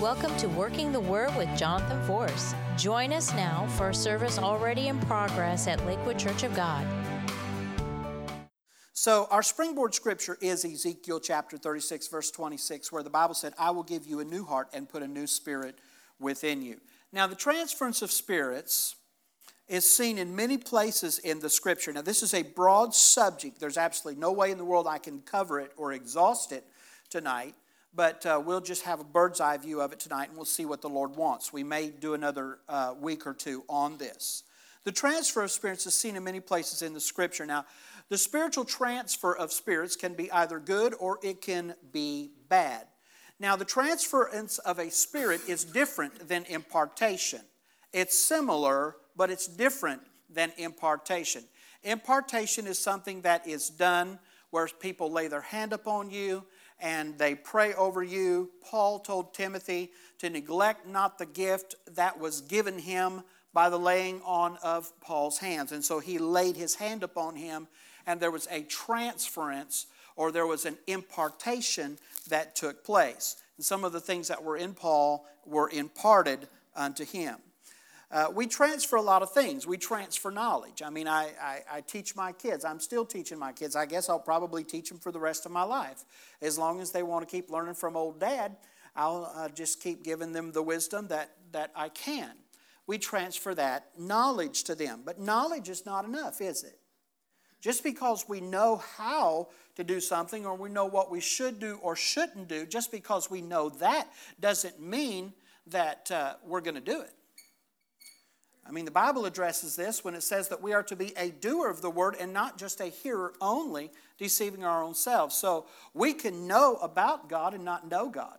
Welcome to Working the Word with Jonathan Force. Join us now for a service already in progress at Lakewood Church of God. So, our springboard scripture is Ezekiel chapter 36, verse 26, where the Bible said, I will give you a new heart and put a new spirit within you. Now, the transference of spirits is seen in many places in the scripture. Now, this is a broad subject. There's absolutely no way in the world I can cover it or exhaust it tonight but uh, we'll just have a bird's eye view of it tonight and we'll see what the Lord wants. We may do another uh, week or two on this. The transfer of spirits is seen in many places in the scripture. Now, the spiritual transfer of spirits can be either good or it can be bad. Now, the transference of a spirit is different than impartation. It's similar, but it's different than impartation. Impartation is something that is done where people lay their hand upon you and they pray over you. Paul told Timothy to neglect not the gift that was given him by the laying on of Paul's hands. And so he laid his hand upon him, and there was a transference or there was an impartation that took place. And some of the things that were in Paul were imparted unto him. Uh, we transfer a lot of things. We transfer knowledge. I mean, I, I, I, teach my kids. I'm still teaching my kids. I guess I'll probably teach them for the rest of my life. As long as they want to keep learning from old dad, I'll uh, just keep giving them the wisdom that, that I can. We transfer that knowledge to them. But knowledge is not enough, is it? Just because we know how to do something or we know what we should do or shouldn't do, just because we know that doesn't mean that uh, we're going to do it. I mean, the Bible addresses this when it says that we are to be a doer of the word and not just a hearer only, deceiving our own selves. So we can know about God and not know God.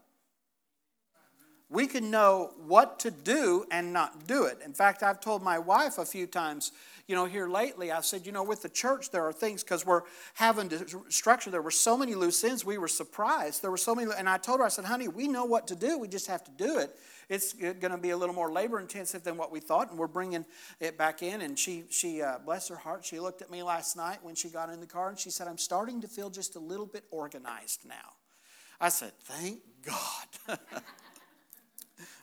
We can know what to do and not do it. In fact, I've told my wife a few times, you know, here lately, I said, you know, with the church, there are things because we're having to structure. There were so many loose ends, we were surprised. There were so many, and I told her, I said, honey, we know what to do, we just have to do it it's going to be a little more labor intensive than what we thought, and we're bringing it back in. And she, she uh, bless her heart, she looked at me last night when she got in the car and she said, I'm starting to feel just a little bit organized now. I said, Thank God.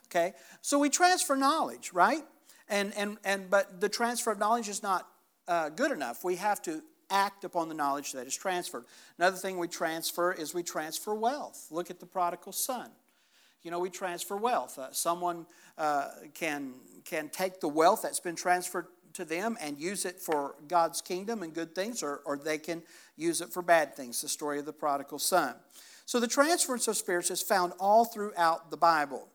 okay, so we transfer knowledge, right? And, and, and, but the transfer of knowledge is not uh, good enough. We have to act upon the knowledge that is transferred. Another thing we transfer is we transfer wealth. Look at the prodigal son you know, we transfer wealth. Uh, someone uh, can, can take the wealth that's been transferred to them and use it for God's kingdom and good things, or, or they can use it for bad things. The story of the prodigal son. So the transference of spirits is found all throughout the Bible.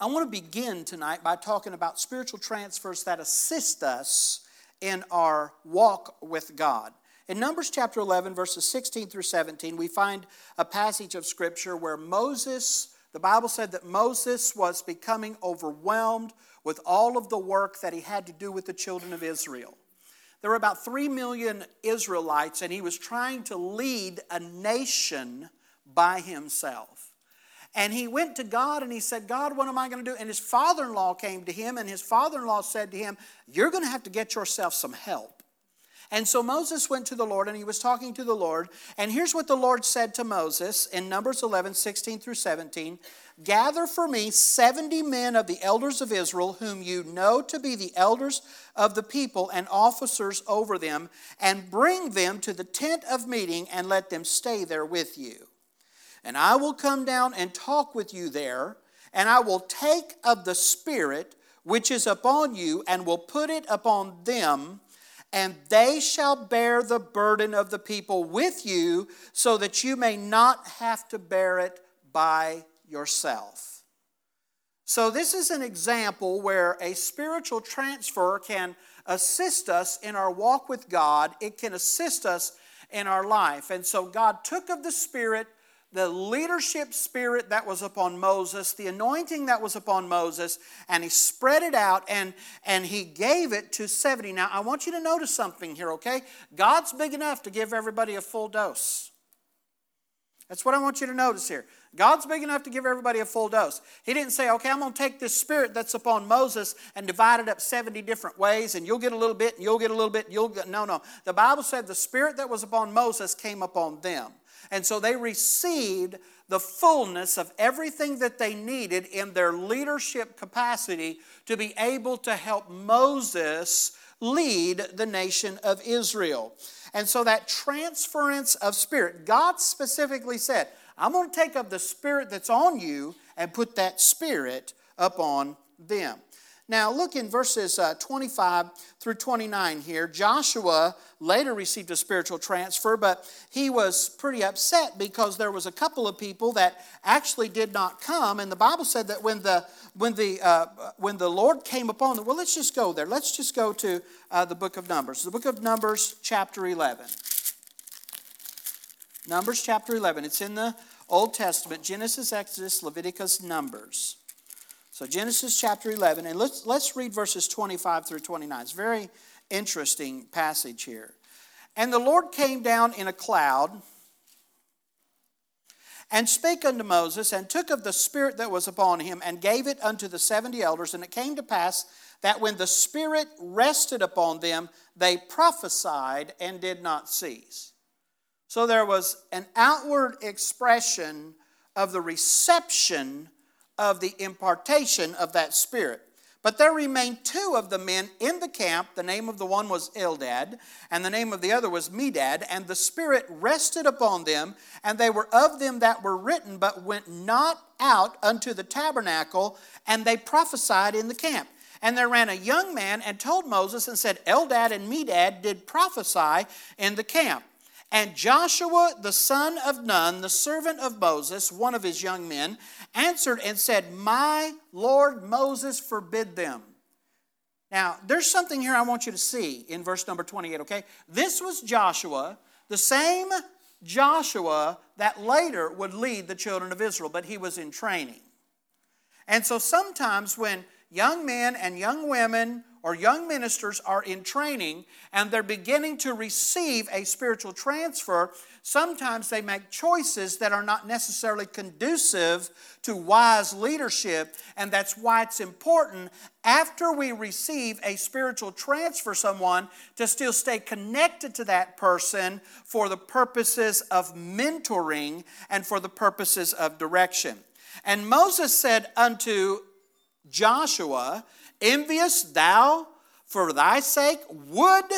I want to begin tonight by talking about spiritual transfers that assist us in our walk with God. In Numbers chapter 11, verses 16 through 17, we find a passage of Scripture where Moses the Bible said that Moses was becoming overwhelmed with all of the work that he had to do with the children of Israel. There were about 3 million Israelites, and he was trying to lead a nation by himself. And he went to God and he said, God, what am I going to do? And his father in law came to him, and his father in law said to him, You're going to have to get yourself some help. And so Moses went to the Lord and he was talking to the Lord. And here's what the Lord said to Moses in Numbers 11, 16 through 17 Gather for me 70 men of the elders of Israel, whom you know to be the elders of the people and officers over them, and bring them to the tent of meeting and let them stay there with you. And I will come down and talk with you there, and I will take of the Spirit which is upon you and will put it upon them and they shall bear the burden of the people with you, so that you may not have to bear it by yourself. So, this is an example where a spiritual transfer can assist us in our walk with God, it can assist us in our life. And so, God took of the Spirit the leadership spirit that was upon Moses, the anointing that was upon Moses, and he spread it out and, and he gave it to 70. Now, I want you to notice something here, okay? God's big enough to give everybody a full dose. That's what I want you to notice here. God's big enough to give everybody a full dose. He didn't say, okay, I'm going to take this spirit that's upon Moses and divide it up 70 different ways, and you'll get a little bit, and you'll get a little bit, and you'll get. No, no. The Bible said the spirit that was upon Moses came upon them. And so they received the fullness of everything that they needed in their leadership capacity to be able to help Moses lead the nation of Israel. And so that transference of spirit, God specifically said, I'm going to take up the spirit that's on you and put that spirit upon them. Now, look in verses uh, 25 through 29 here. Joshua later received a spiritual transfer, but he was pretty upset because there was a couple of people that actually did not come. And the Bible said that when the, when the, uh, when the Lord came upon them, well, let's just go there. Let's just go to uh, the book of Numbers. The book of Numbers, chapter 11. Numbers chapter 11. It's in the Old Testament Genesis, Exodus, Leviticus, Numbers. So Genesis chapter 11, and let's, let's read verses 25 through 29. It's a very interesting passage here. And the Lord came down in a cloud and spake unto Moses, and took of the Spirit that was upon him, and gave it unto the seventy elders. And it came to pass that when the Spirit rested upon them, they prophesied and did not cease. So there was an outward expression of the reception of the impartation of that Spirit. But there remained two of the men in the camp. The name of the one was Eldad, and the name of the other was Medad. And the Spirit rested upon them, and they were of them that were written, but went not out unto the tabernacle, and they prophesied in the camp. And there ran a young man and told Moses and said, Eldad and Medad did prophesy in the camp. And Joshua the son of Nun, the servant of Moses, one of his young men, answered and said, My Lord Moses forbid them. Now, there's something here I want you to see in verse number 28, okay? This was Joshua, the same Joshua that later would lead the children of Israel, but he was in training. And so sometimes when young men and young women or young ministers are in training and they're beginning to receive a spiritual transfer, sometimes they make choices that are not necessarily conducive to wise leadership. And that's why it's important after we receive a spiritual transfer, someone to still stay connected to that person for the purposes of mentoring and for the purposes of direction. And Moses said unto Joshua, Envious thou for thy sake? Would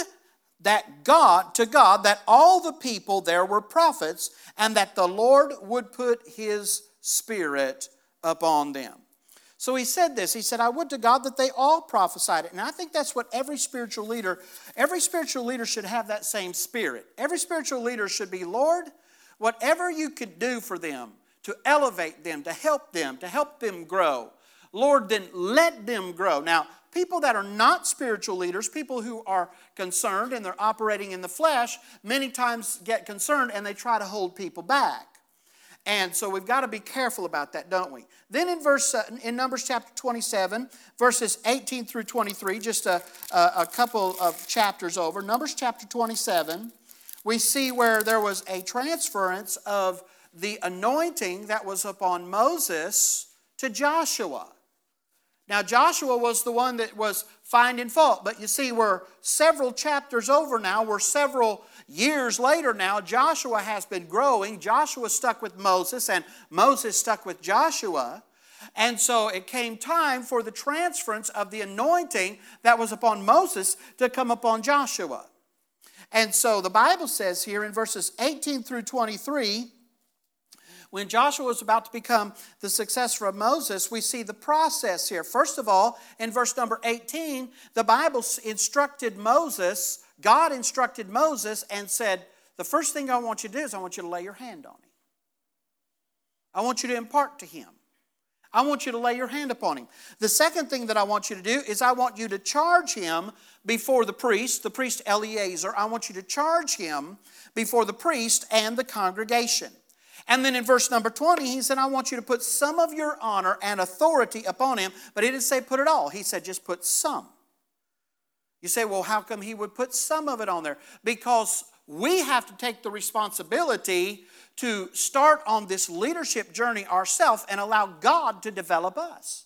that God, to God, that all the people there were prophets, and that the Lord would put his spirit upon them. So he said this. He said, I would to God that they all prophesied it. And I think that's what every spiritual leader, every spiritual leader should have that same spirit. Every spiritual leader should be, Lord, whatever you could do for them, to elevate them, to help them, to help them grow, Lord, then let them grow. Now, people that are not spiritual leaders, people who are concerned and they're operating in the flesh, many times get concerned and they try to hold people back. And so we've got to be careful about that, don't we? Then in verse uh, in Numbers chapter 27, verses 18 through 23, just a, a, a couple of chapters over, Numbers chapter 27, we see where there was a transference of the anointing that was upon Moses to Joshua. Now, Joshua was the one that was finding fault, but you see, we're several chapters over now, we're several years later now. Joshua has been growing. Joshua stuck with Moses, and Moses stuck with Joshua. And so it came time for the transference of the anointing that was upon Moses to come upon Joshua. And so the Bible says here in verses 18 through 23 when Joshua was about to become the successor of Moses, we see the process here. First of all, in verse number 18, the Bible instructed Moses, God instructed Moses and said, The first thing I want you to do is I want you to lay your hand on him. I want you to impart to him. I want you to lay your hand upon him. The second thing that I want you to do is I want you to charge him before the priest, the priest Eleazar. I want you to charge him before the priest and the congregation. And then in verse number 20, he said, I want you to put some of your honor and authority upon him. But he didn't say put it all. He said just put some. You say, well, how come he would put some of it on there? Because we have to take the responsibility to start on this leadership journey ourselves and allow God to develop us.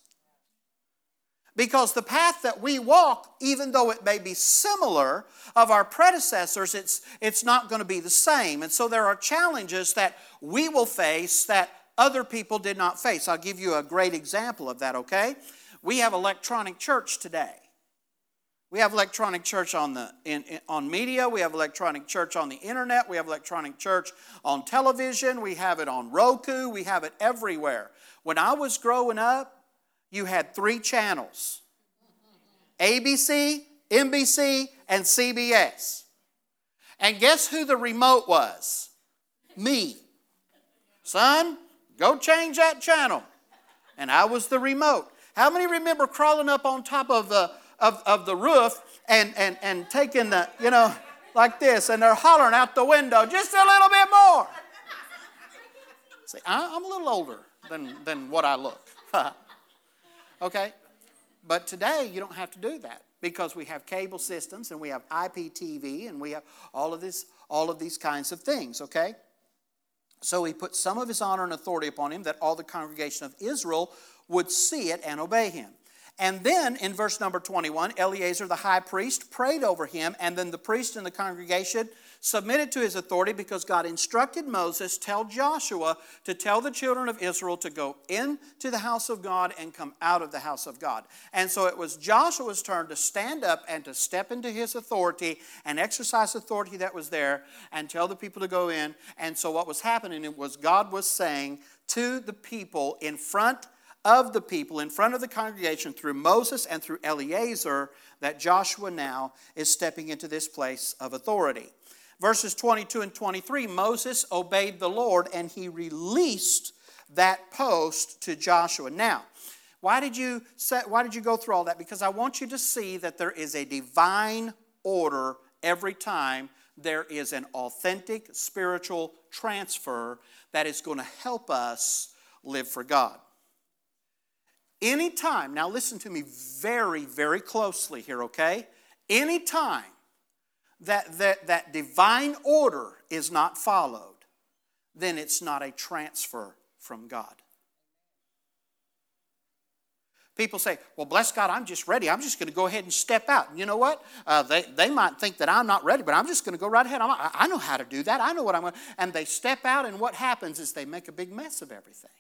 Because the path that we walk, even though it may be similar of our predecessors, it's, it's not going to be the same. And so there are challenges that we will face that other people did not face. I'll give you a great example of that, okay? We have electronic church today. We have electronic church on, the, in, in, on media. We have electronic church on the internet. We have electronic church on television. We have it on Roku. We have it everywhere. When I was growing up, you had three channels ABC, NBC, and CBS. And guess who the remote was? Me. Son, go change that channel. And I was the remote. How many remember crawling up on top of the, of, of the roof and, and, and taking the, you know, like this, and they're hollering out the window, just a little bit more? See, I'm a little older than, than what I look. Okay? But today, you don't have to do that because we have cable systems and we have IPTV and we have all of this, all of these kinds of things, okay? So he put some of his honor and authority upon him that all the congregation of Israel would see it and obey him. And then in verse number 21, Eleazar the high priest prayed over him, and then the priest and the congregation submitted to his authority because God instructed Moses, tell Joshua to tell the children of Israel to go into the house of God and come out of the house of God. And so it was Joshua's turn to stand up and to step into his authority and exercise authority that was there and tell the people to go in. And so what was happening was God was saying to the people in front of the people, in front of the congregation through Moses and through Eleazar, that Joshua now is stepping into this place of authority. Verses 22 and 23 Moses obeyed the Lord and he released that post to Joshua. Now, why did you set, why did you go through all that? Because I want you to see that there is a divine order every time there is an authentic spiritual transfer that is going to help us live for God. Anytime, now listen to me very, very closely here, okay? Anytime that, that, that divine order is not followed, then it's not a transfer from God. People say, well, bless God, I'm just ready. I'm just going to go ahead and step out. And you know what? Uh, they, they might think that I'm not ready, but I'm just going to go right ahead. I'm, I know how to do that. I know what I'm going to. And they step out, and what happens is they make a big mess of everything.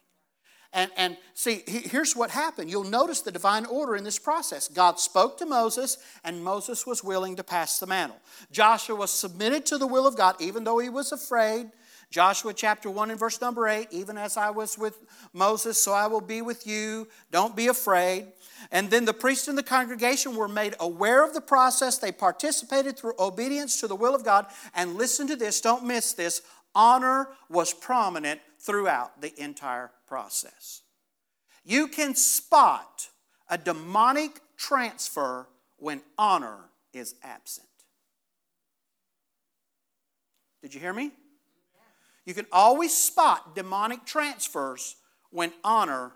And, and see, here's what happened. You'll notice the divine order in this process. God spoke to Moses, and Moses was willing to pass the mantle. Joshua was submitted to the will of God, even though he was afraid. Joshua chapter 1 and verse number 8 Even as I was with Moses, so I will be with you. Don't be afraid. And then the priest and the congregation were made aware of the process. They participated through obedience to the will of God. And listen to this, don't miss this. Honor was prominent throughout the entire process. You can spot a demonic transfer when honor is absent. Did you hear me? You can always spot demonic transfers when honor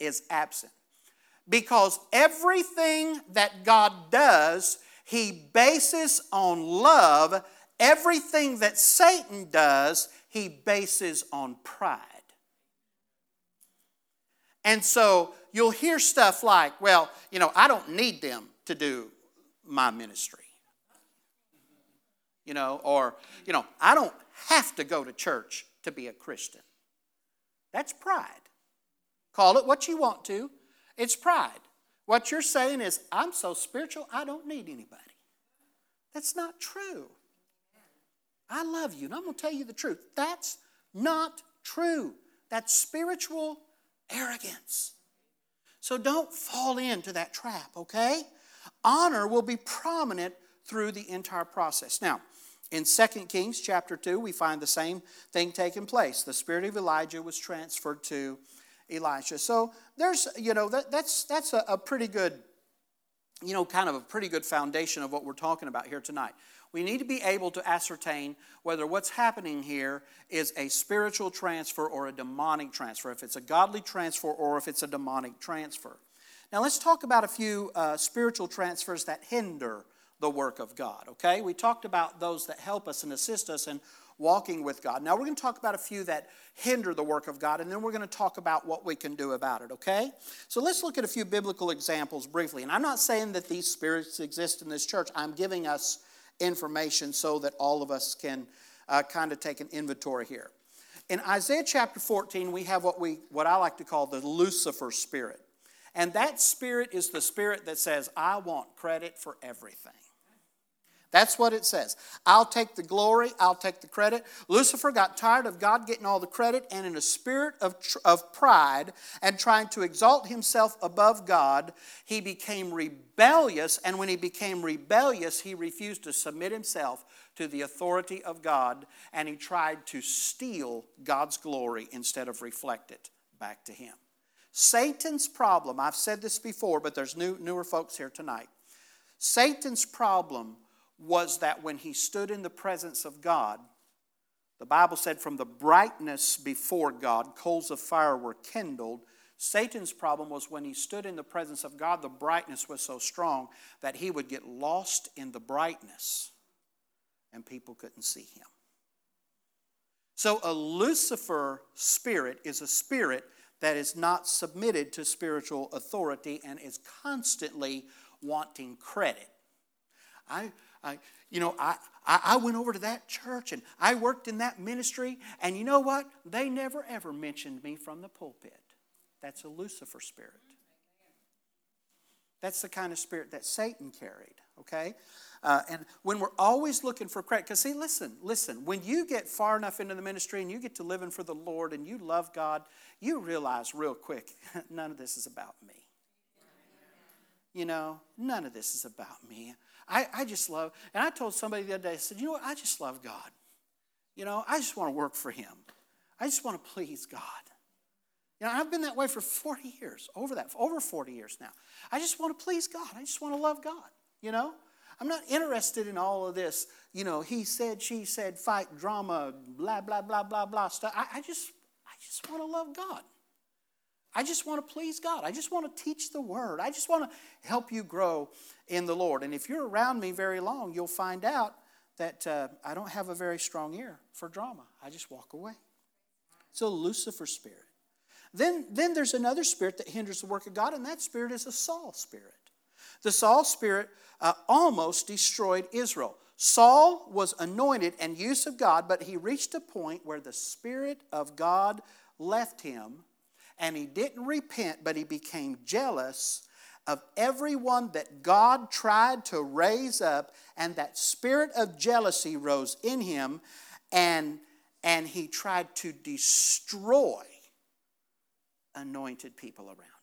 is absent. Because everything that God does, He bases on love. Everything that Satan does, He bases on pride. And so you'll hear stuff like, well, you know, I don't need them to do my ministry. You know, or, you know, I don't have to go to church to be a Christian. That's pride. Call it what you want to, it's pride. What you're saying is, I'm so spiritual, I don't need anybody. That's not true. I love you, and I'm going to tell you the truth. That's not true. That's spiritual arrogance. So don't fall into that trap, okay? Honor will be prominent through the entire process. Now, in 2 Kings chapter 2, we find the same thing taking place. The spirit of Elijah was transferred to Elisha. So there's, you know, that, that's, that's a, a pretty good, you know, kind of a pretty good foundation of what we're talking about here tonight. We need to be able to ascertain whether what's happening here is a spiritual transfer or a demonic transfer, if it's a godly transfer or if it's a demonic transfer. Now, let's talk about a few uh, spiritual transfers that hinder the work of God, okay? We talked about those that help us and assist us, in walking with God. Now, we're going to talk about a few that hinder the work of God, and then we're going to talk about what we can do about it, okay? So, let's look at a few biblical examples briefly. And I'm not saying that these spirits exist in this church, I'm giving us information so that all of us can uh, kind of take an inventory here. In Isaiah chapter 14, we have what, we, what I like to call the Lucifer spirit. And that spirit is the spirit that says, I want credit for everything. That's what it says. I'll take the glory, I'll take the credit. Lucifer got tired of God getting all the credit, and in a spirit of, of pride and trying to exalt himself above God, he became rebellious. And when he became rebellious, he refused to submit himself to the authority of God, and he tried to steal God's glory instead of reflect it back to him. Satan's problem, I've said this before, but there's new, newer folks here tonight. Satan's problem was that when he stood in the presence of God, the Bible said, from the brightness before God, coals of fire were kindled. Satan's problem was when he stood in the presence of God, the brightness was so strong that he would get lost in the brightness and people couldn't see him. So, a Lucifer spirit is a spirit that is not submitted to spiritual authority and is constantly wanting credit. I, I, you know, I, I went over to that church and I worked in that ministry, and you know what? They never ever mentioned me from the pulpit. That's a Lucifer spirit. That's the kind of spirit that Satan carried, okay? Uh, and when we're always looking for credit, because see, listen, listen, when you get far enough into the ministry and you get to living for the Lord and you love God, you realize real quick, none of this is about me. You know, none of this is about me. I, I just love, and I told somebody the other day, I said, you know what, I just love God. You know, I just want to work for Him. I just want to please God. You know, I've been that way for 40 years, over that, over 40 years now. I just want to please God. I just want to love God, you know? I'm not interested in all of this, you know, he said, she said, fight, drama, blah, blah, blah, blah, blah stuff. I, I just, I just want to love God. I just want to please God. I just want to teach the word. I just want to help you grow in the Lord. And if you're around me very long, you'll find out that uh, I don't have a very strong ear for drama. I just walk away. It's a Lucifer spirit. Then, then there's another spirit that hinders the work of God, and that spirit is a Saul spirit. The Saul spirit uh, almost destroyed Israel. Saul was anointed and used of God, but he reached a point where the Spirit of God left him and he didn't repent, but he became jealous of everyone that God tried to raise up, and that spirit of jealousy rose in him, and, and he tried to destroy anointed people around.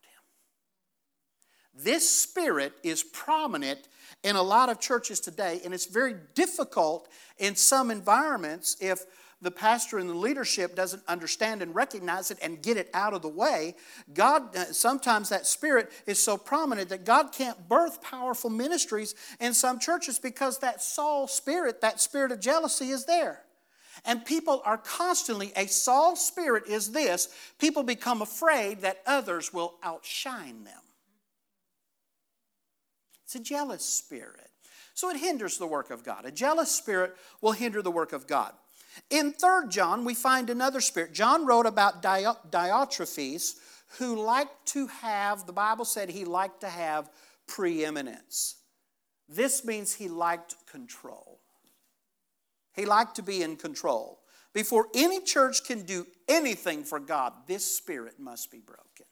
This spirit is prominent in a lot of churches today, and it's very difficult in some environments if the pastor and the leadership doesn't understand and recognize it and get it out of the way, God, uh, sometimes that spirit is so prominent that God can't birth powerful ministries in some churches because that Saul spirit, that spirit of jealousy is there. And people are constantly, a Saul spirit is this people become afraid that others will outshine them. It's a jealous spirit. So it hinders the work of God. A jealous spirit will hinder the work of God. In 3 John, we find another spirit. John wrote about Diotrephes, who liked to have, the Bible said he liked to have preeminence. This means he liked control. He liked to be in control. Before any church can do anything for God, this spirit must be broken.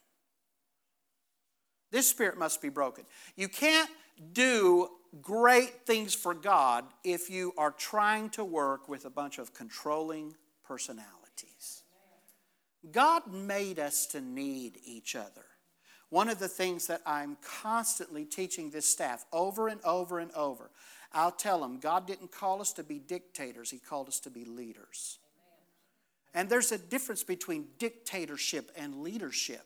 This spirit must be broken. You can't do great things for God if you are trying to work with a bunch of controlling personalities. God made us to need each other. One of the things that I'm constantly teaching this staff over and over and over, I'll tell them God didn't call us to be dictators, He called us to be leaders. And there's a difference between dictatorship and leadership.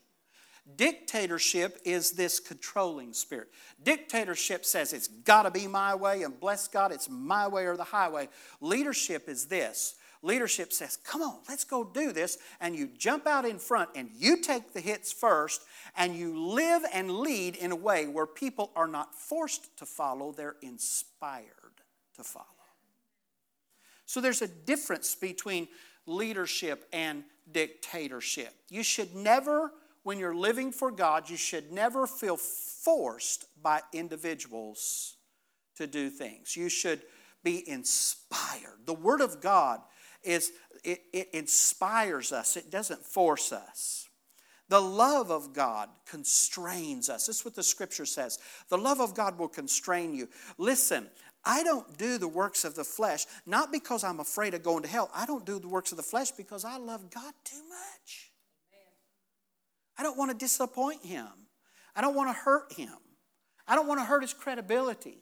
Dictatorship is this controlling spirit. Dictatorship says it's got to be my way, and bless God, it's my way or the highway. Leadership is this leadership says, Come on, let's go do this. And you jump out in front and you take the hits first, and you live and lead in a way where people are not forced to follow, they're inspired to follow. So there's a difference between leadership and dictatorship. You should never, when you're living for God, you should never feel forced by individuals to do things. You should be inspired. The Word of God is it, it inspires us, it doesn't force us. The love of God constrains us. This is what the scripture says. The love of God will constrain you. Listen, I don't do the works of the flesh, not because I'm afraid of going to hell. I don't do the works of the flesh because I love God too much. I don't want to disappoint Him. I don't want to hurt Him. I don't want to hurt His credibility.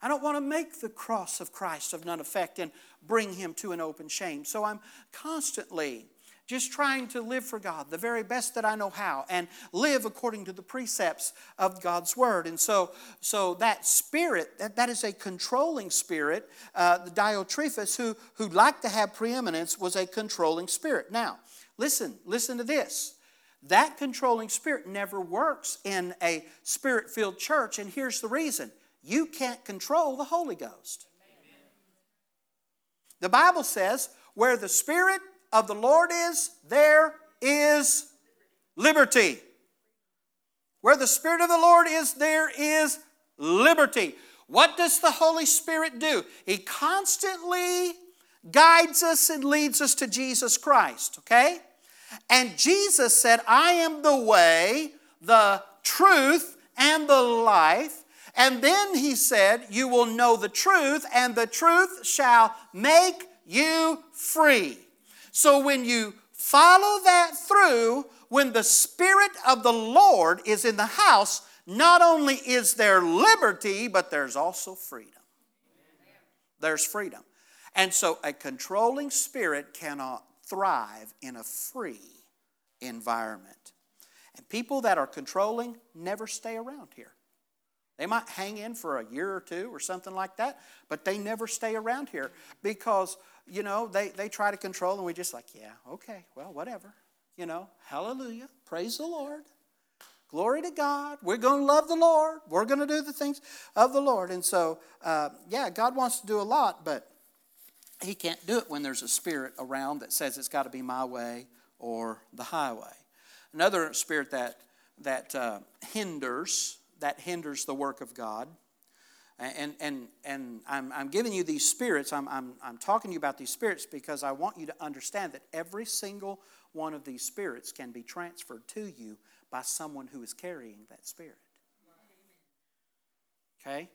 I don't want to make the cross of Christ of none effect and bring Him to an open shame. So I'm constantly just trying to live for God the very best that I know how and live according to the precepts of God's Word. And so, so that spirit, that, that is a controlling spirit. Uh, the Diotrephes, who, who liked to have preeminence, was a controlling spirit. Now, listen, listen to this. That controlling spirit never works in a spirit filled church, and here's the reason you can't control the Holy Ghost. The Bible says, where the Spirit of the Lord is, there is liberty. Where the Spirit of the Lord is, there is liberty. What does the Holy Spirit do? He constantly guides us and leads us to Jesus Christ, okay? And Jesus said, I am the way, the truth, and the life. And then he said, You will know the truth, and the truth shall make you free. So when you follow that through, when the Spirit of the Lord is in the house, not only is there liberty, but there's also freedom. There's freedom. And so a controlling spirit cannot thrive in a free environment. And people that are controlling never stay around here. They might hang in for a year or two or something like that, but they never stay around here because you know, they, they try to control, and we're just like, yeah, okay, well, whatever. You know, hallelujah, praise the Lord. Glory to God. We're going to love the Lord. We're going to do the things of the Lord. And so, uh, yeah, God wants to do a lot, but He can't do it when there's a spirit around that says it's got to be my way or the highway. Another spirit that, that uh, hinders, that hinders the work of God and, and, and I'm, I'm giving you these spirits, I'm, I'm, I'm talking to you about these spirits because I want you to understand that every single one of these spirits can be transferred to you by someone who is carrying that spirit. Okay?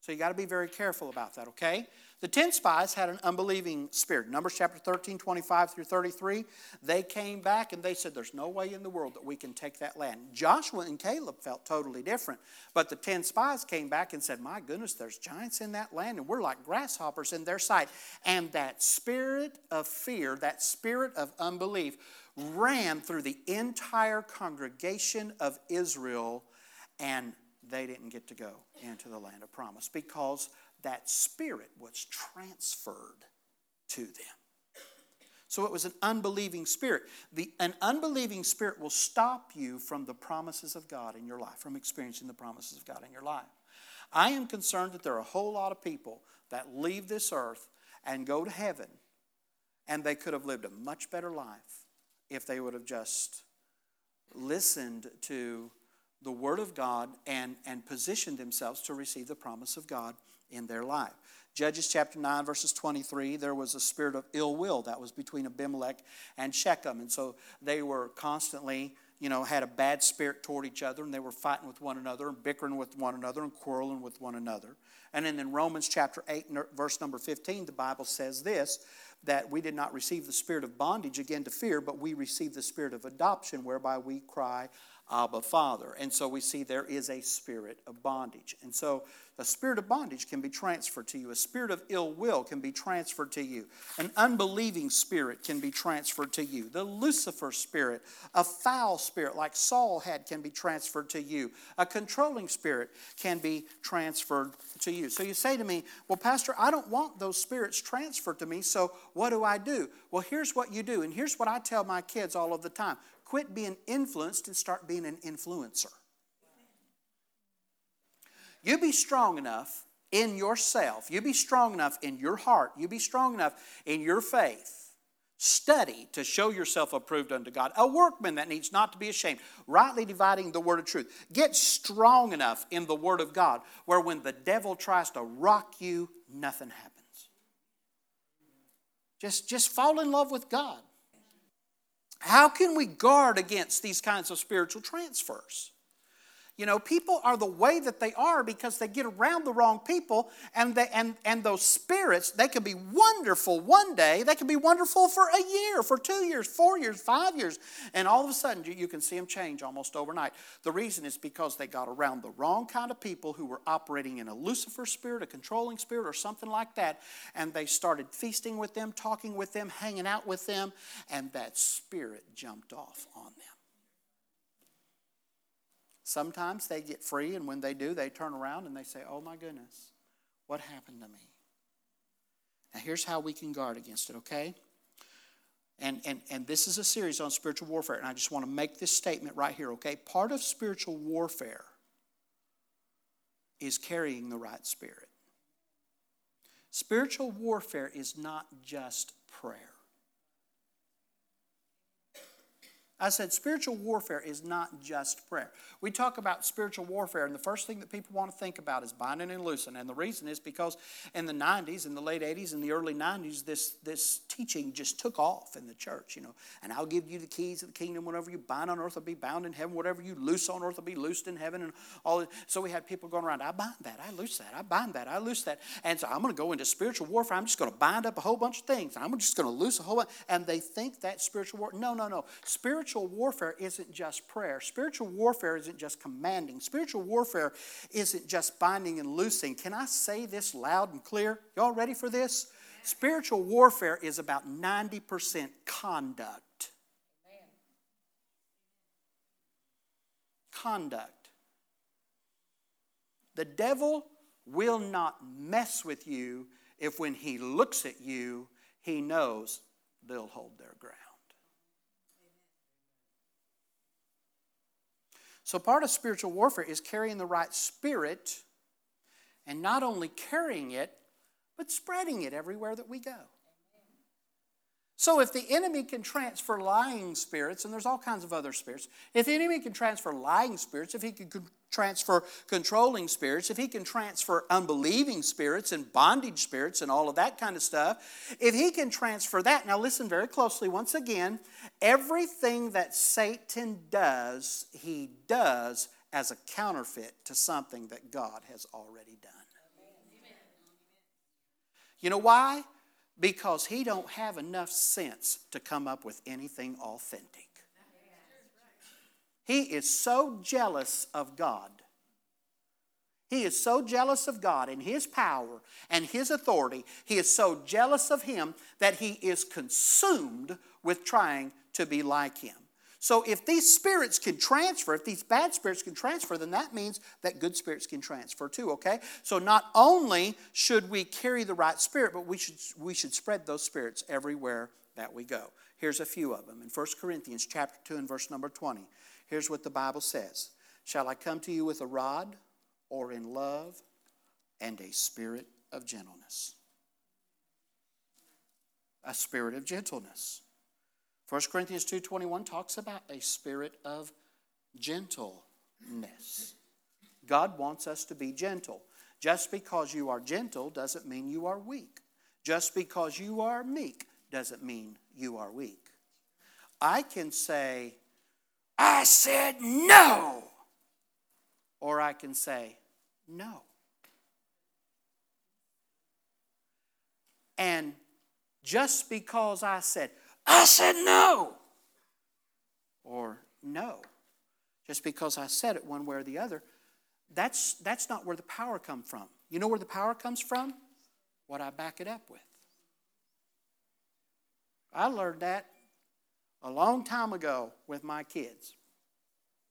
So you got to be very careful about that, okay? The 10 spies had an unbelieving spirit. Numbers chapter 13, 25 through 33. They came back and they said, There's no way in the world that we can take that land. Joshua and Caleb felt totally different. But the 10 spies came back and said, My goodness, there's giants in that land and we're like grasshoppers in their sight. And that spirit of fear, that spirit of unbelief, ran through the entire congregation of Israel and they didn't get to go into the land of promise because that spirit was transferred to them. So it was an unbelieving spirit. The, an unbelieving spirit will stop you from the promises of God in your life, from experiencing the promises of God in your life. I am concerned that there are a whole lot of people that leave this earth and go to heaven, and they could have lived a much better life if they would have just listened to the Word of God and, and positioned themselves to receive the promise of God in their life. Judges chapter 9, verses 23, there was a spirit of ill will that was between Abimelech and Shechem. And so they were constantly, you know, had a bad spirit toward each other, and they were fighting with one another, and bickering with one another, and quarreling with one another. And then in Romans chapter 8, verse number 15, the Bible says this that we did not receive the spirit of bondage again to fear, but we received the spirit of adoption, whereby we cry, Abba, Father. And so we see there is a spirit of bondage. And so a spirit of bondage can be transferred to you. A spirit of ill will can be transferred to you. An unbelieving spirit can be transferred to you. The Lucifer spirit, a foul spirit like Saul had, can be transferred to you. A controlling spirit can be transferred to you. So you say to me, Well, Pastor, I don't want those spirits transferred to me, so what do I do? Well, here's what you do, and here's what I tell my kids all of the time Quit being influenced and start being an influencer. You be strong enough in yourself, you be strong enough in your heart, you be strong enough in your faith. Study to show yourself approved unto God, a workman that needs not to be ashamed, rightly dividing the word of truth. Get strong enough in the word of God where when the devil tries to rock you, nothing happens. Just, just fall in love with God. How can we guard against these kinds of spiritual transfers? You know, people are the way that they are because they get around the wrong people, and they, and and those spirits they can be wonderful one day, they can be wonderful for a year, for two years, four years, five years, and all of a sudden you, you can see them change almost overnight. The reason is because they got around the wrong kind of people who were operating in a Lucifer spirit, a controlling spirit, or something like that, and they started feasting with them, talking with them, hanging out with them, and that spirit jumped off on them. Sometimes they get free, and when they do, they turn around and they say, Oh my goodness, what happened to me? Now, here's how we can guard against it, okay? And, and, and this is a series on spiritual warfare, and I just want to make this statement right here, okay? Part of spiritual warfare is carrying the right spirit. Spiritual warfare is not just prayer. I said spiritual warfare is not just prayer. We talk about spiritual warfare, and the first thing that people want to think about is binding and loosing. And the reason is because in the 90s, in the late 80s, in the early 90s, this, this teaching just took off in the church, you know. And I'll give you the keys of the kingdom. Whatever you bind on earth will be bound in heaven. Whatever you loose on earth will be loosed in heaven. And all. So we had people going around, I bind that, I loose that, I bind that, I loose that. And so I'm going to go into spiritual warfare. I'm just going to bind up a whole bunch of things. I'm just going to loose a whole bunch. And they think that spiritual war. No, no, no. Spiritual warfare isn't just prayer. Spiritual warfare isn't just commanding. Spiritual warfare isn't just binding and loosing. Can I say this loud and clear? Y'all ready for this? Spiritual warfare is about 90% conduct. Conduct. The devil will not mess with you if when he looks at you, he knows they'll hold their ground. So, part of spiritual warfare is carrying the right spirit and not only carrying it, but spreading it everywhere that we go. So, if the enemy can transfer lying spirits, and there's all kinds of other spirits, if the enemy can transfer lying spirits, if he can transfer controlling spirits, if he can transfer unbelieving spirits and bondage spirits and all of that kind of stuff, if he can transfer that, now listen very closely once again, everything that Satan does, he does as a counterfeit to something that God has already done. You know why? Because he don't have enough sense to come up with anything authentic. He is so jealous of God. He is so jealous of God and His power and His authority. He is so jealous of Him that He is consumed with trying to be like Him. So if these spirits can transfer, if these bad spirits can transfer, then that means that good spirits can transfer too, okay? So not only should we carry the right spirit, but we should, we should spread those spirits everywhere that we go. Here's a few of them. In 1 Corinthians chapter 2 and verse number 20, here's what the Bible says. Shall I come to you with a rod or in love and a spirit of gentleness? A spirit of gentleness. 1 Corinthians 2:21 talks about a spirit of gentleness. God wants us to be gentle. Just because you are gentle doesn't mean you are weak. Just because you are meek doesn't mean you are weak. I can say, I said no. Or I can say, no. And just because I said, I said no. Or no. Just because I said it one way or the other, that's, that's not where the power comes from. You know where the power comes from? What I back it up with. I learned that a long time ago with my kids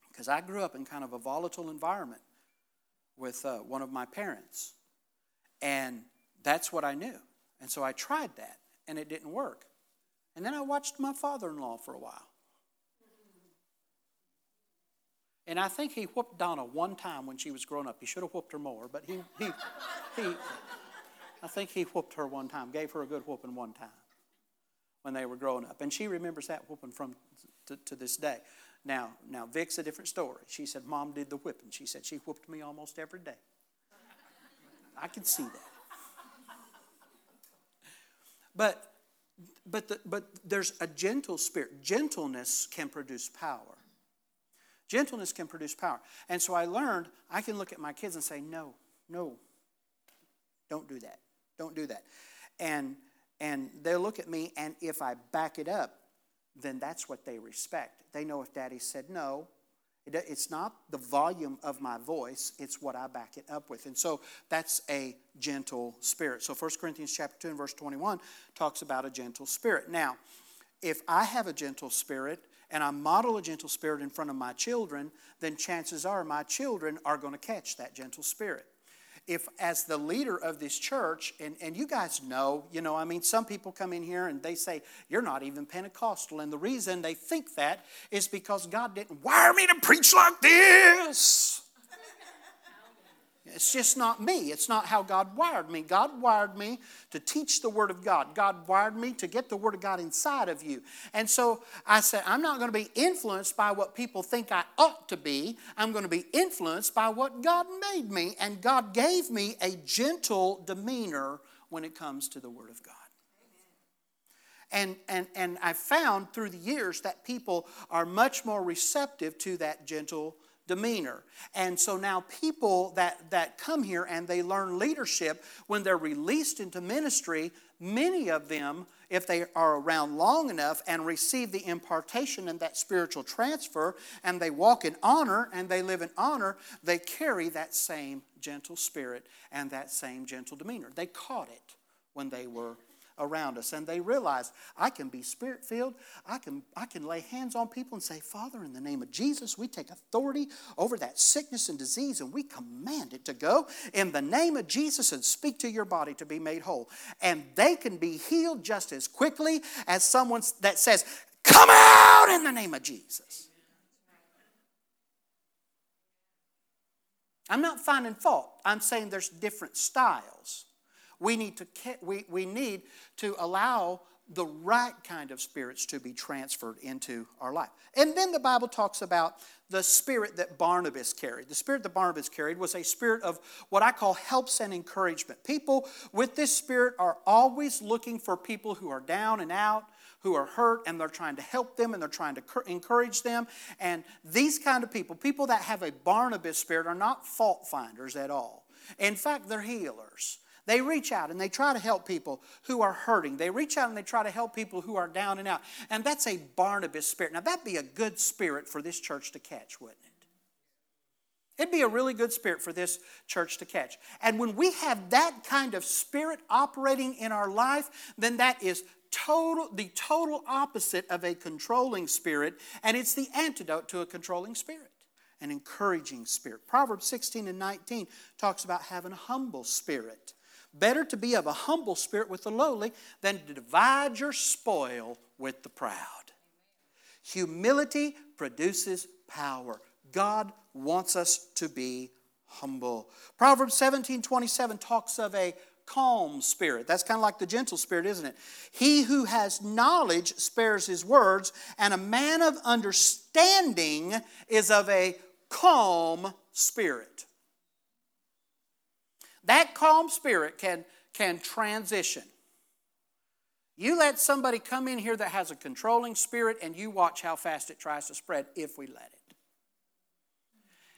because I grew up in kind of a volatile environment with uh, one of my parents. And that's what I knew. And so I tried that, and it didn't work. And then I watched my father in law for a while. And I think he whooped Donna one time when she was growing up. He should have whooped her more, but he, he, he I think he whooped her one time, gave her a good whooping one time when they were growing up. And she remembers that whooping from to, to this day. Now, now Vic's a different story. She said, Mom did the whipping. She said she whooped me almost every day. I can see that. But but, the, but there's a gentle spirit. Gentleness can produce power. Gentleness can produce power. And so I learned I can look at my kids and say, no, no, don't do that. Don't do that. And and they'll look at me, and if I back it up, then that's what they respect. They know if daddy said no, it's not the volume of my voice, it's what I back it up with. And so that's a gentle spirit. So 1 Corinthians chapter 2 and verse 21 talks about a gentle spirit. Now, if I have a gentle spirit and I model a gentle spirit in front of my children, then chances are my children are going to catch that gentle spirit if as the leader of this church and, and you guys know you know i mean some people come in here and they say you're not even pentecostal. And the reason they think that is because god didn't wire me to preach like this it's just not me. It's not how God wired me. God wired me to teach the Word of God. God wired me to get the Word of God inside of you. And so I said, I'm not going to be influenced by what people think I ought to be. I'm going to be influenced by what God made me. And God gave me a gentle demeanor when it comes to the Word of God. And, and, and I found through the years that people are much more receptive to that gentle demeanor. And so now people that, that come here and they learn leadership, when they're released into ministry, many of them, if they are around long enough and receive the impartation and that spiritual transfer, and they walk in honor and they live in honor, they carry that same gentle spirit and that same gentle demeanor. They caught it when they were around us. And they realize I can be spirit filled. I can, I can lay hands on people and say, Father, in the name of Jesus, we take authority over that sickness and disease and we command it to go in the name of Jesus and speak to your body to be made whole. And they can be healed just as quickly as someone that says, Come out in the name of Jesus. I'm not finding fault. I'm saying there's different styles. We need to, we, we need to allow the right kind of spirits to be transferred into our life. And then the Bible talks about the spirit that Barnabas carried. The spirit that Barnabas carried was a spirit of what I call helps and encouragement. People with this spirit are always looking for people who are down and out, who are hurt, and they're trying to help them and they're trying to encourage them. And these kind of people, people that have a Barnabas spirit, are not fault finders at all. In fact, they're healers. They reach out and they try to help people who are hurting. They reach out and they try to help people who are down and out. And that's a Barnabas spirit. Now, that'd be a good spirit for this church to catch, wouldn't it? It'd be a really good spirit for this church to catch. And when we have that kind of spirit operating in our life, then that is total the total opposite of a controlling spirit, and it's the antidote to a controlling spirit. An encouraging spirit. Proverbs 16 and 19 talks about having a humble spirit. Better to be of a humble spirit with the lowly than to divide your spoil with the proud. Humility produces power. God wants us to be humble. Proverbs 17 27 talks of a calm spirit. That's kind of like the gentle spirit, isn't it? He who has knowledge spares his words, and a man of understanding is of a calm spirit. That calm spirit can, can transition. You let somebody come in here that has a controlling spirit, and you watch how fast it tries to spread if we let it.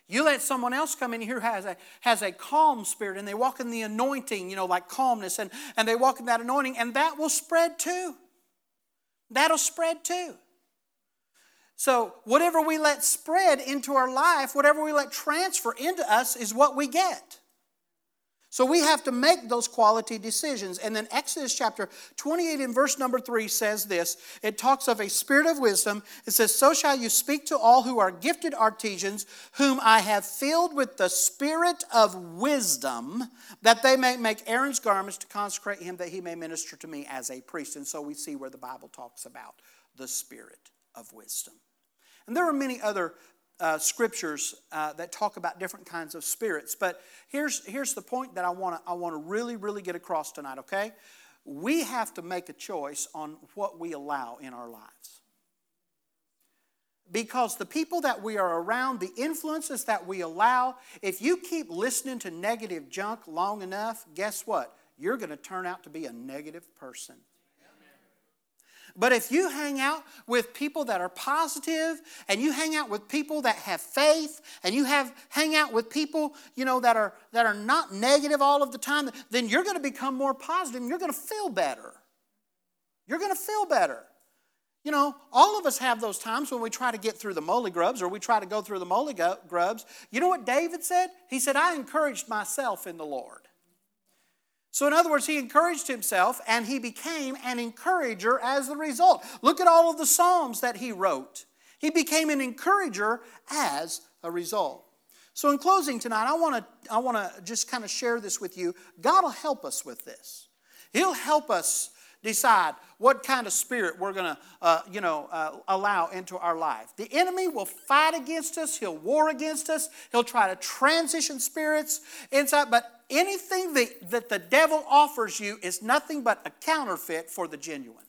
You let someone else come in here who has a, has a calm spirit and they walk in the anointing, you know, like calmness, and, and they walk in that anointing, and that will spread too. That'll spread too. So, whatever we let spread into our life, whatever we let transfer into us, is what we get. So we have to make those quality decisions. And then Exodus chapter 28 in verse number 3 says this it talks of a spirit of wisdom. It says, So shall you speak to all who are gifted artisans, whom I have filled with the spirit of wisdom, that they may make Aaron's garments to consecrate him, that he may minister to me as a priest. And so we see where the Bible talks about the spirit of wisdom. And there are many other uh, scriptures uh, that talk about different kinds of spirits. But here's, here's the point that I want to I wanna really, really get across tonight, okay? We have to make a choice on what we allow in our lives. Because the people that we are around, the influences that we allow, if you keep listening to negative junk long enough, guess what? You're going to turn out to be a negative person. But if you hang out with people that are positive and you hang out with people that have faith and you have hang out with people, you know, that are that are not negative all of the time, then you're going to become more positive and you're going to feel better. You're going to feel better. You know, all of us have those times when we try to get through the molly grubs or we try to go through the molly grubs. You know what David said? He said, I encouraged myself in the Lord. So, in other words, he encouraged himself and he became an encourager as the result. Look at all of the Psalms that he wrote. He became an encourager as a result. So, in closing tonight, I want to I want to just kind of share this with you. God will help us with this. He'll help us decide what kind of spirit we're going to, uh, you know, uh, allow into our life. The enemy will fight against us. He'll war against us. He'll try to transition spirits inside. But anything that, that the devil offers you is nothing but a counterfeit for the genuine.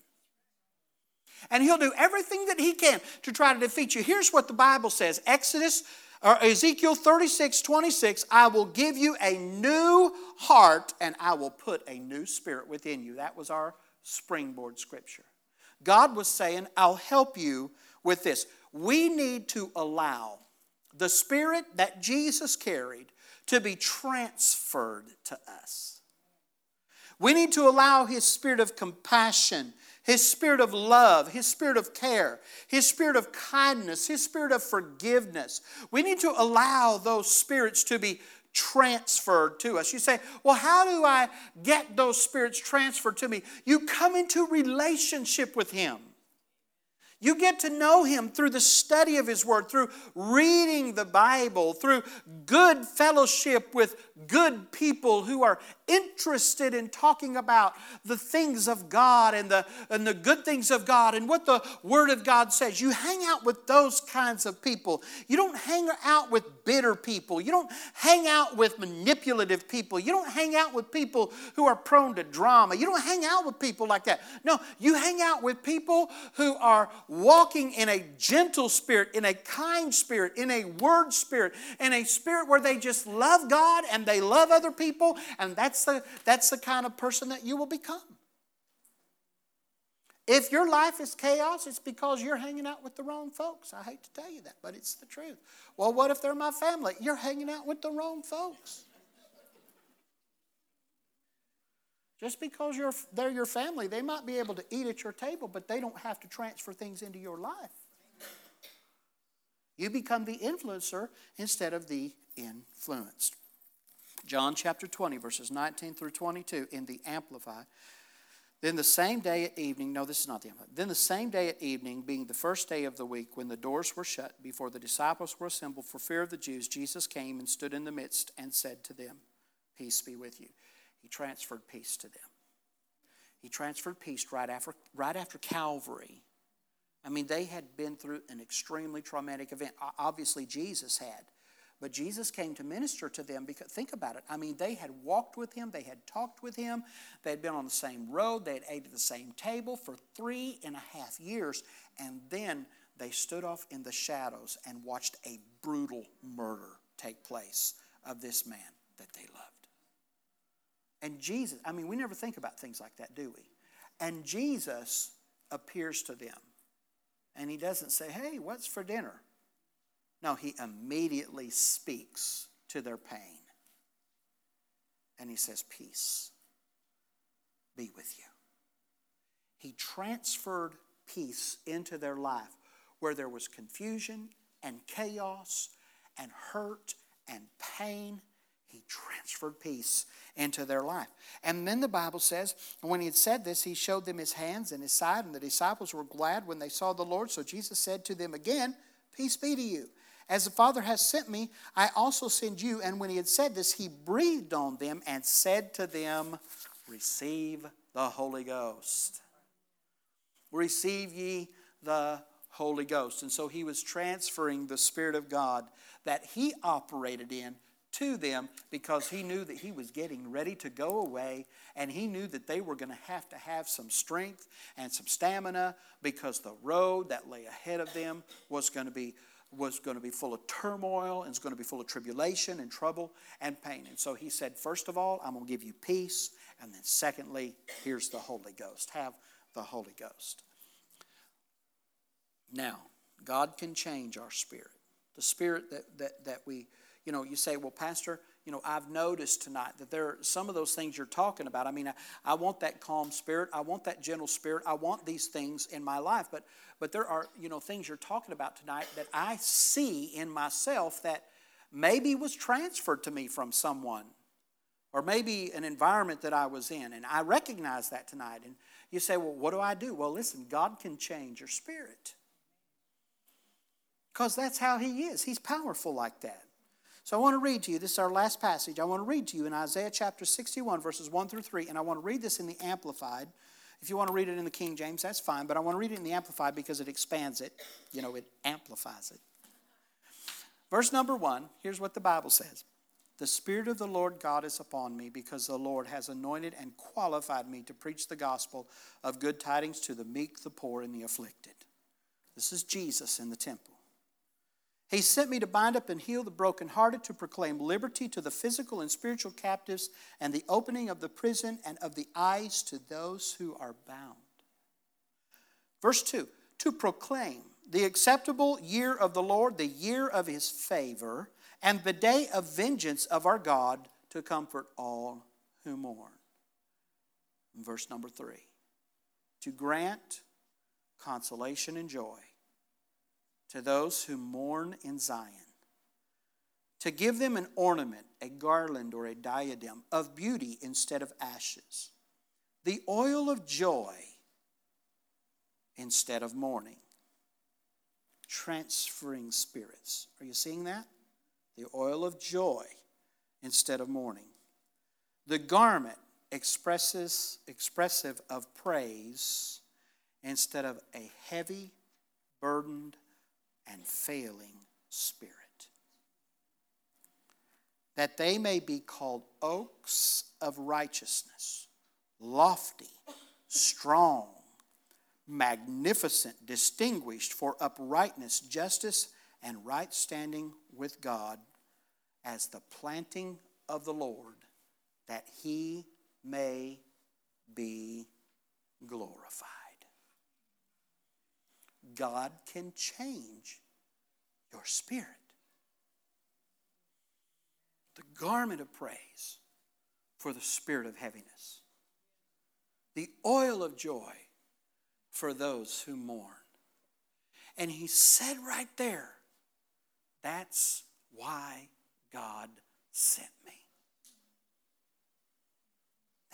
And he'll do everything that he can to try to defeat you. Here's what the Bible says Exodus or Ezekiel 36, 26, I will give you a new heart and I will put a new spirit within you. That was our springboard scripture. God was saying, I'll help you with this. We need to allow the spirit that Jesus carried to be transferred to us. We need to allow his spirit of compassion, his spirit of love, his spirit of care, his spirit of kindness, his spirit of forgiveness. We need to allow those spirits to be transferred to us. You say, well, how do I get those spirits transferred to me? You come into relationship with Him. You get to know Him through the study of His Word, through reading the Bible, through good fellowship with good people who are interested in talking about the things of God and the, and the good things of God and what the Word of God says. You hang out with those kinds of people. You don't hang out with bitter people. You don't hang out with manipulative people. You don't hang out with people who are prone to drama. You don't hang out with people like that. No, you hang out with people who are walking in a gentle spirit, in a kind spirit, in a word spirit, in a spirit where they just love God and they love other people, and that's the, that's the kind of person that you will become. If your life is chaos, it's because you're hanging out with the wrong folks. I hate to tell you that, but it's the truth. Well, what if they're my family? You're hanging out with the wrong folks. Just because you're, they're your family, they might be able to eat at your table, but they don't have to transfer things into your life. You become the influencer instead of the influenced. John chapter 20, verses 19 through 22 in the Amplified. Then the same day at evening, no, this is not the Amplified. Then the same day at evening, being the first day of the week, when the doors were shut, before the disciples were assembled for fear of the Jews, Jesus came and stood in the midst and said to them, Peace be with you. He transferred peace to them. He transferred peace right after, right after Calvary. I mean, they had been through an extremely traumatic event. Obviously, Jesus had. But Jesus came to minister to them because, think about it. I mean, they had walked with him, they had talked with him, they had been on the same road, they had ate at the same table for three and a half years, and then they stood off in the shadows and watched a brutal murder take place of this man that they loved. And Jesus, I mean, we never think about things like that, do we? And Jesus appears to them. And he doesn't say, hey, what's for dinner? No, he immediately speaks to their pain. And he says, Peace be with you. He transferred peace into their life where there was confusion and chaos and hurt and pain. He transferred peace into their life. And then the Bible says, when he had said this, he showed them his hands and his side, and the disciples were glad when they saw the Lord. So Jesus said to them again, Peace be to you. As the Father has sent me, I also send you. And when he had said this, he breathed on them and said to them, Receive the Holy Ghost. Receive ye the Holy Ghost. And so he was transferring the Spirit of God that he operated in to them because he knew that he was getting ready to go away and he knew that they were going to have to have some strength and some stamina because the road that lay ahead of them was going to be was going to be full of turmoil and it's going to be full of tribulation and trouble and pain. And so he said, first of all, I'm going to give you peace. And then secondly, here's the Holy Ghost. Have the Holy Ghost. Now, God can change our spirit. The spirit that, that, that we, you know, you say, well, Pastor, you know, I've noticed tonight that there are some of those things you're talking about. I mean, I, I want that calm spirit. I want that gentle spirit. I want these things in my life. But, but there are, you know, things you're talking about tonight that I see in myself that maybe was transferred to me from someone or maybe an environment that I was in. And I recognize that tonight. And you say, well, what do I do? Well, listen, God can change your spirit. Because that's how He is. He's powerful like that. So I want to read to you, this is our last passage. I want to read to you in Isaiah chapter 61, verses 1 through 3, and I want to read this in the Amplified. If you want to read it in the King James, that's fine, but I want to read it in the Amplified because it expands it. You know, it amplifies it. Verse number 1, here's what the Bible says The Spirit of the Lord God is upon me because the Lord has anointed and qualified me to preach the gospel of good tidings to the meek, the poor, and the afflicted. This is Jesus in the temple. He sent me to bind up and heal the brokenhearted, to proclaim liberty to the physical and spiritual captives, and the opening of the prison and of the eyes to those who are bound. Verse 2 To proclaim the acceptable year of the Lord, the year of his favor, and the day of vengeance of our God, to comfort all who mourn. Verse number 3 To grant consolation and joy to those who mourn in Zion, to give them an ornament, a garland, or a diadem of beauty instead of ashes, the oil of joy instead of mourning. Transferring spirits. Are you seeing that? The oil of joy instead of mourning. The garment expresses expressive of praise instead of a heavy, burdened and failing spirit. That they may be called oaks of righteousness, lofty, strong, magnificent, distinguished for uprightness, justice, and right standing with God, as the planting of the Lord, that he may be glorified. God can change your spirit. The garment of praise for the spirit of heaviness, the oil of joy for those who mourn. And he said right there, that's why God sent me.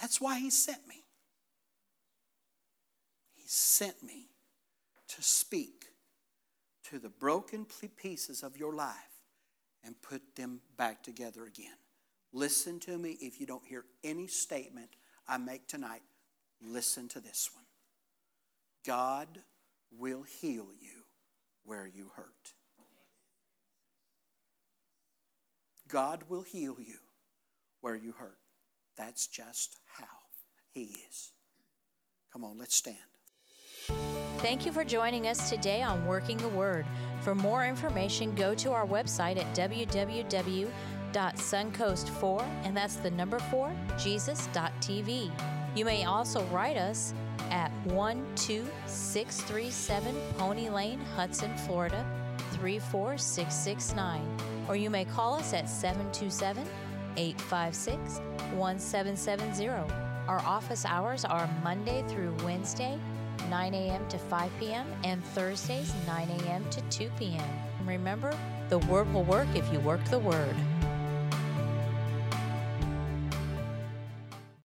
That's why he sent me. He sent me to speak to the broken pieces of your life and put them back together again. Listen to me if you don't hear any statement I make tonight. Listen to this one God will heal you where you hurt. God will heal you where you hurt. That's just how He is. Come on, let's stand. Thank you for joining us today on Working the Word. For more information, go to our website at www.suncoast4, and that's the number 4, Jesus.tv. You may also write us at 12637 Pony Lane, Hudson, Florida 34669, or you may call us at 727 856 1770. Our office hours are Monday through Wednesday 9 a.m. to 5 p.m., and Thursdays, 9 a.m. to 2 p.m. remember, the Word will work if you work the Word.